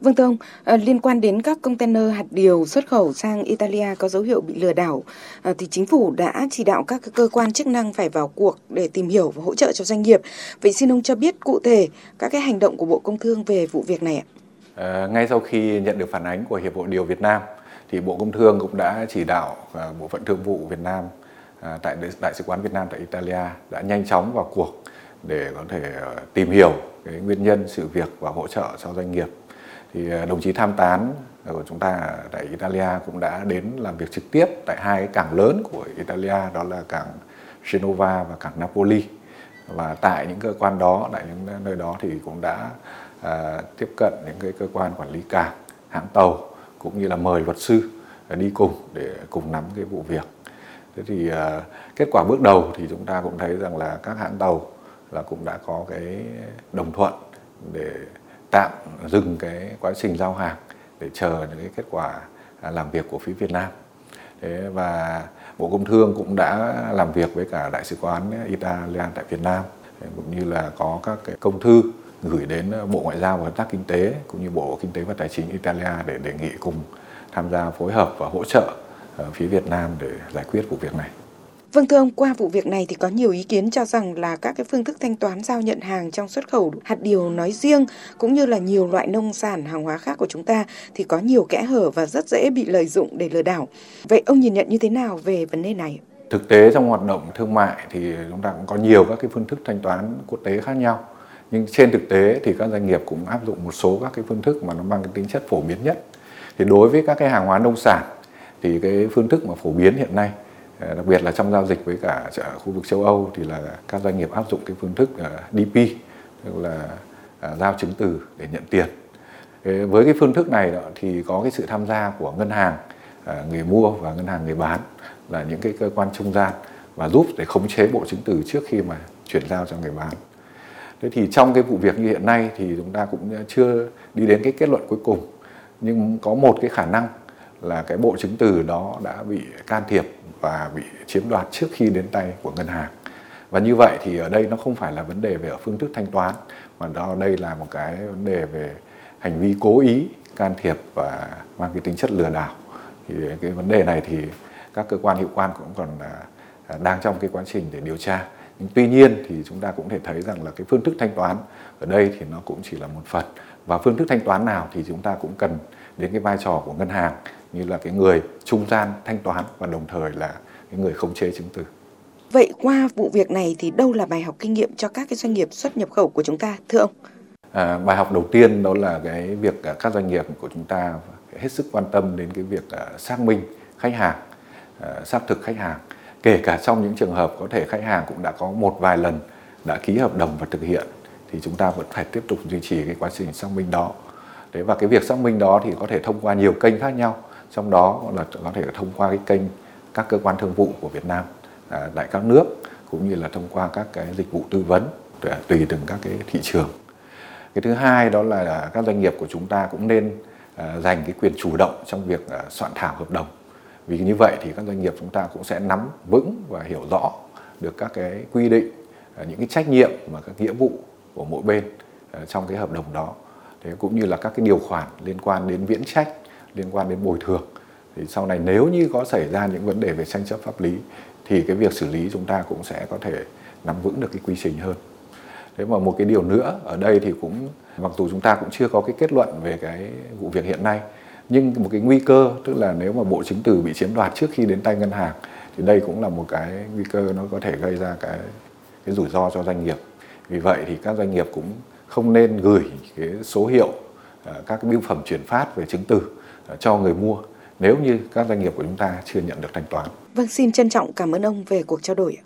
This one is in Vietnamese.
Vâng thưa ông, à, liên quan đến các container hạt điều xuất khẩu sang Italia có dấu hiệu bị lừa đảo, à, thì chính phủ đã chỉ đạo các cơ quan chức năng phải vào cuộc để tìm hiểu và hỗ trợ cho doanh nghiệp. Vậy xin ông cho biết cụ thể các cái hành động của Bộ Công Thương về vụ việc này ạ? À, ngay sau khi nhận được phản ánh của Hiệp hội Điều Việt Nam, thì Bộ Công Thương cũng đã chỉ đạo à, Bộ phận Thương vụ Việt Nam à, tại Đại sứ quán Việt Nam tại Italia đã nhanh chóng vào cuộc để có thể tìm hiểu cái nguyên nhân sự việc và hỗ trợ cho doanh nghiệp thì à, đồng chí tham tán của chúng ta tại Italia cũng đã đến làm việc trực tiếp tại hai cảng lớn của Italia đó là cảng Genova và cảng Napoli. Và tại những cơ quan đó tại những nơi đó thì cũng đã à, tiếp cận những cái cơ quan quản lý cảng hãng tàu cũng như là mời luật sư à, đi cùng để cùng nắm cái vụ việc. Thế thì à, kết quả bước đầu thì chúng ta cũng thấy rằng là các hãng tàu là cũng đã có cái đồng thuận để tạm dừng cái quá trình giao hàng để chờ những cái kết quả à, làm việc của phía Việt Nam. Thế và Bộ Công Thương cũng đã làm việc với cả Đại sứ quán Italia tại Việt Nam cũng như là có các cái công thư gửi đến Bộ Ngoại giao và Hợp tác Kinh tế cũng như Bộ Kinh tế và Tài chính Italia để đề nghị cùng tham gia phối hợp và hỗ trợ ờ, phía Việt Nam để giải quyết vụ việc này. Vâng thưa ông, qua vụ việc này thì có nhiều ý kiến cho rằng là các cái phương thức thanh toán giao nhận hàng trong xuất khẩu hạt điều nói riêng cũng như là nhiều loại nông sản hàng hóa khác của chúng ta thì có nhiều kẽ hở và rất dễ bị lợi dụng để lừa đảo. Vậy ông nhìn nhận như thế nào về vấn đề này? Thực tế trong hoạt động thương mại thì chúng ta cũng có nhiều các cái phương thức thanh toán quốc tế khác nhau. Nhưng trên thực tế thì các doanh nghiệp cũng áp dụng một số các cái phương thức mà nó mang cái tính chất phổ biến nhất. Thì đối với các cái hàng hóa nông sản thì cái phương thức mà phổ biến hiện nay Ờ, đặc biệt là trong giao dịch với cả khu vực châu Âu thì là các doanh nghiệp áp dụng cái phương thức ờ, DP tức là ờ, giao chứng từ để nhận tiền với cái phương thức này thì có cái sự tham gia của ngân hàng người mua và ngân hàng người bán là những cái cơ quan trung gian và giúp để khống chế bộ chứng từ trước khi mà chuyển giao cho người bán. Thế thì trong cái vụ việc như hiện nay thì chúng ta cũng chưa đi đến cái kết luận cuối cùng, nhưng có một cái khả năng là cái bộ chứng từ đó đã bị can thiệp và bị chiếm đoạt trước khi đến tay của ngân hàng. Và như vậy thì ở đây nó không phải là vấn đề về ở phương thức thanh toán, mà đó, đây là một cái vấn đề về hành vi cố ý can thiệp và mang cái tính chất lừa đảo. Thì cái vấn đề này thì các cơ quan hiệu quan cũng còn à, à, đang trong cái quá trình để điều tra. Nhưng tuy nhiên thì chúng ta cũng thể thấy rằng là cái phương thức thanh toán ở đây thì nó cũng chỉ là một phần. Và phương thức thanh toán nào thì chúng ta cũng cần đến cái vai trò của ngân hàng như là cái người trung gian thanh toán và đồng thời là cái người khống chế chứng từ. Vậy qua vụ việc này thì đâu là bài học kinh nghiệm cho các cái doanh nghiệp xuất nhập khẩu của chúng ta thưa ông? À, bài học đầu tiên đó là cái việc à, các doanh nghiệp của chúng ta hết sức quan tâm đến cái việc à, xác minh khách hàng, à, xác thực khách hàng. Kể cả trong những trường hợp có thể khách hàng cũng đã có một vài lần đã ký hợp đồng và thực hiện thì chúng ta vẫn phải tiếp tục duy trì cái quá trình xác minh đó. Đấy và cái việc xác minh đó thì có thể thông qua nhiều kênh khác nhau trong đó là có thể là thông qua cái kênh các cơ quan thương vụ của Việt Nam à, tại các nước, cũng như là thông qua các cái dịch vụ tư vấn tùy từng các cái thị trường. Cái thứ hai đó là các doanh nghiệp của chúng ta cũng nên à, dành cái quyền chủ động trong việc à, soạn thảo hợp đồng. Vì như vậy thì các doanh nghiệp chúng ta cũng sẽ nắm vững và hiểu rõ được các cái quy định những cái trách nhiệm và các nghĩa vụ của mỗi bên trong cái hợp đồng đó. Thế cũng như là các cái điều khoản liên quan đến viễn trách liên quan đến bồi thường. Thì sau này nếu như có xảy ra những vấn đề về tranh chấp pháp lý, thì cái việc xử lý chúng ta cũng sẽ có thể nắm vững được cái quy trình hơn. Thế mà một cái điều nữa, ở đây thì cũng, mặc dù chúng ta cũng chưa có cái kết luận về cái vụ việc hiện nay, nhưng một cái nguy cơ, tức là nếu mà bộ chứng từ bị chiếm đoạt trước khi đến tay ngân hàng, thì đây cũng là một cái nguy cơ nó có thể gây ra cái cái rủi ro cho doanh nghiệp. Vì vậy thì các doanh nghiệp cũng không nên gửi cái số hiệu À, các cái biêu phẩm chuyển phát về chứng từ à, cho người mua nếu như các doanh nghiệp của chúng ta chưa nhận được thanh toán. Vâng, xin trân trọng cảm ơn ông về cuộc trao đổi.